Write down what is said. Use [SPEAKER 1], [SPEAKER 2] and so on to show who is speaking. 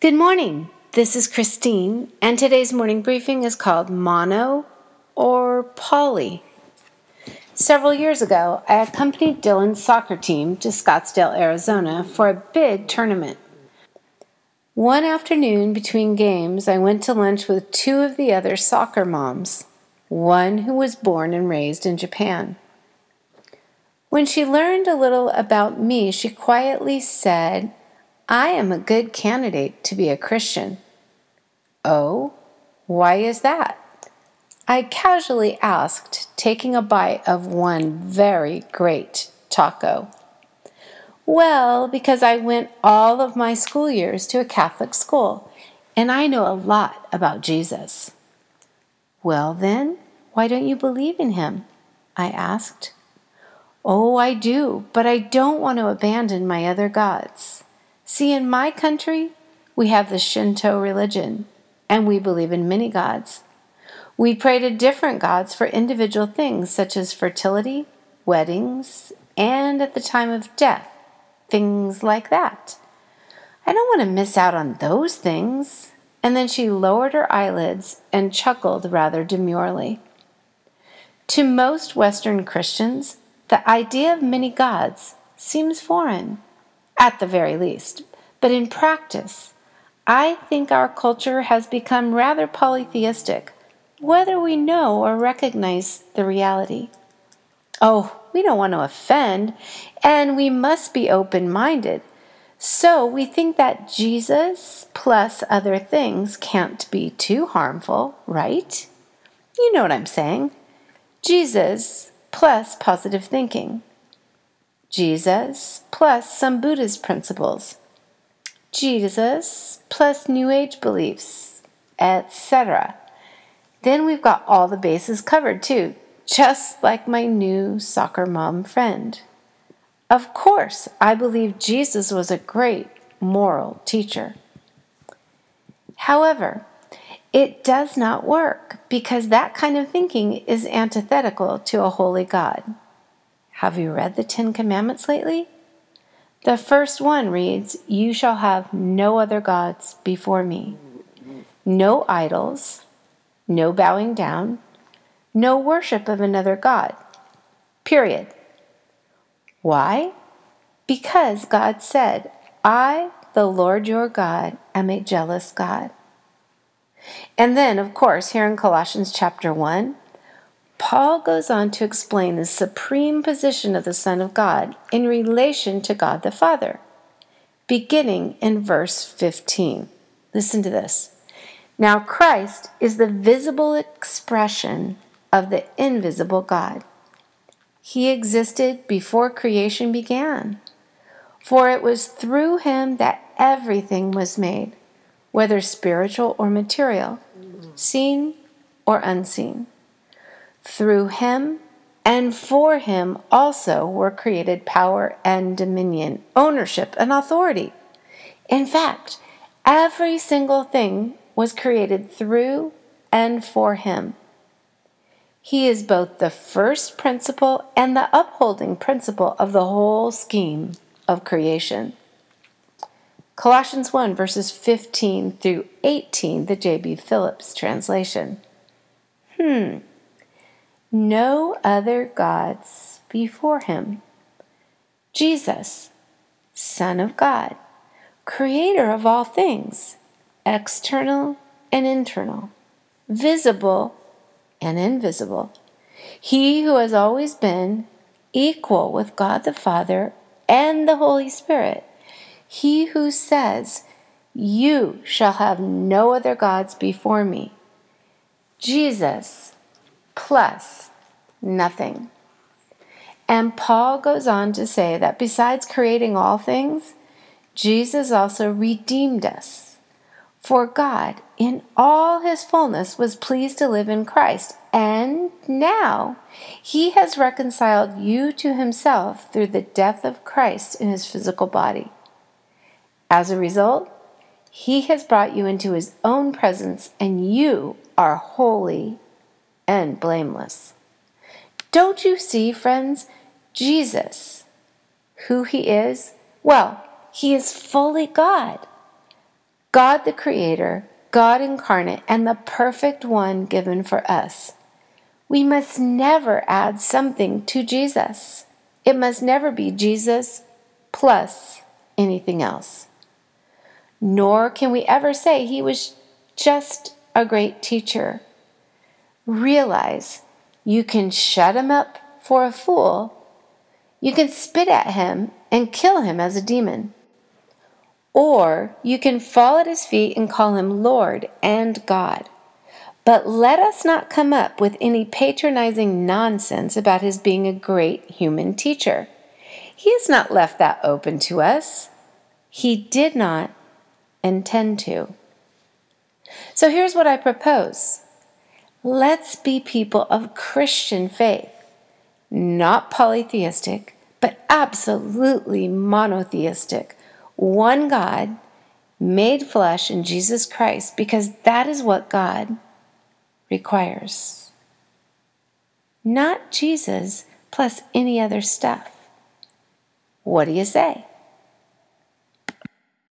[SPEAKER 1] Good morning. This is Christine, and today's morning briefing is called Mono or Poly. Several years ago, I accompanied Dylan's soccer team to Scottsdale, Arizona for a big tournament. One afternoon between games, I went to lunch with two of the other soccer moms, one who was born and raised in Japan. When she learned a little about me, she quietly said, I am a good candidate to be a Christian. Oh, why is that? I casually asked, taking a bite of one very great taco. Well, because I went all of my school years to a Catholic school, and I know a lot about Jesus. Well, then, why don't you believe in him? I asked. Oh, I do, but I don't want to abandon my other gods. See, in my country, we have the Shinto religion, and we believe in many gods. We pray to different gods for individual things such as fertility, weddings, and at the time of death, things like that. I don't want to miss out on those things. And then she lowered her eyelids and chuckled rather demurely. To most Western Christians, the idea of many gods seems foreign at the very least. But in practice, I think our culture has become rather polytheistic, whether we know or recognize the reality. Oh, we don't want to offend, and we must be open minded. So we think that Jesus plus other things can't be too harmful, right? You know what I'm saying. Jesus plus positive thinking. Jesus plus some Buddhist principles, Jesus plus New Age beliefs, etc. Then we've got all the bases covered too, just like my new soccer mom friend. Of course, I believe Jesus was a great moral teacher. However, it does not work because that kind of thinking is antithetical to a holy God. Have you read the Ten Commandments lately? The first one reads, You shall have no other gods before me. No idols, no bowing down, no worship of another God. Period. Why? Because God said, I, the Lord your God, am a jealous God. And then, of course, here in Colossians chapter 1, Paul goes on to explain the supreme position of the Son of God in relation to God the Father, beginning in verse 15. Listen to this. Now, Christ is the visible expression of the invisible God. He existed before creation began, for it was through him that everything was made, whether spiritual or material, seen or unseen. Through him and for him also were created power and dominion, ownership and authority. In fact, every single thing was created through and for him. He is both the first principle and the upholding principle of the whole scheme of creation. Colossians 1, verses 15 through 18, the J.B. Phillips translation. Hmm, no other gods before him. Jesus, Son of God, Creator of all things, external and internal, visible and invisible. He who has always been equal with God the Father and the Holy Spirit. He who says, You shall have no other gods before me. Jesus, plus nothing. And Paul goes on to say that besides creating all things, Jesus also redeemed us. For God, in all his fullness, was pleased to live in Christ, and now he has reconciled you to himself through the death of Christ in his physical body. As a result, he has brought you into his own presence, and you are holy and blameless. Don't you see, friends, Jesus, who he is? Well, he is fully God. God the Creator, God incarnate, and the perfect one given for us. We must never add something to Jesus. It must never be Jesus plus anything else. Nor can we ever say he was just a great teacher. Realize you can shut him up for a fool, you can spit at him and kill him as a demon. Or you can fall at his feet and call him Lord and God. But let us not come up with any patronizing nonsense about his being a great human teacher. He has not left that open to us. He did not intend to. So here's what I propose let's be people of Christian faith, not polytheistic, but absolutely monotheistic. One God made flesh in Jesus Christ because that is what God requires. Not Jesus plus any other stuff. What do you say?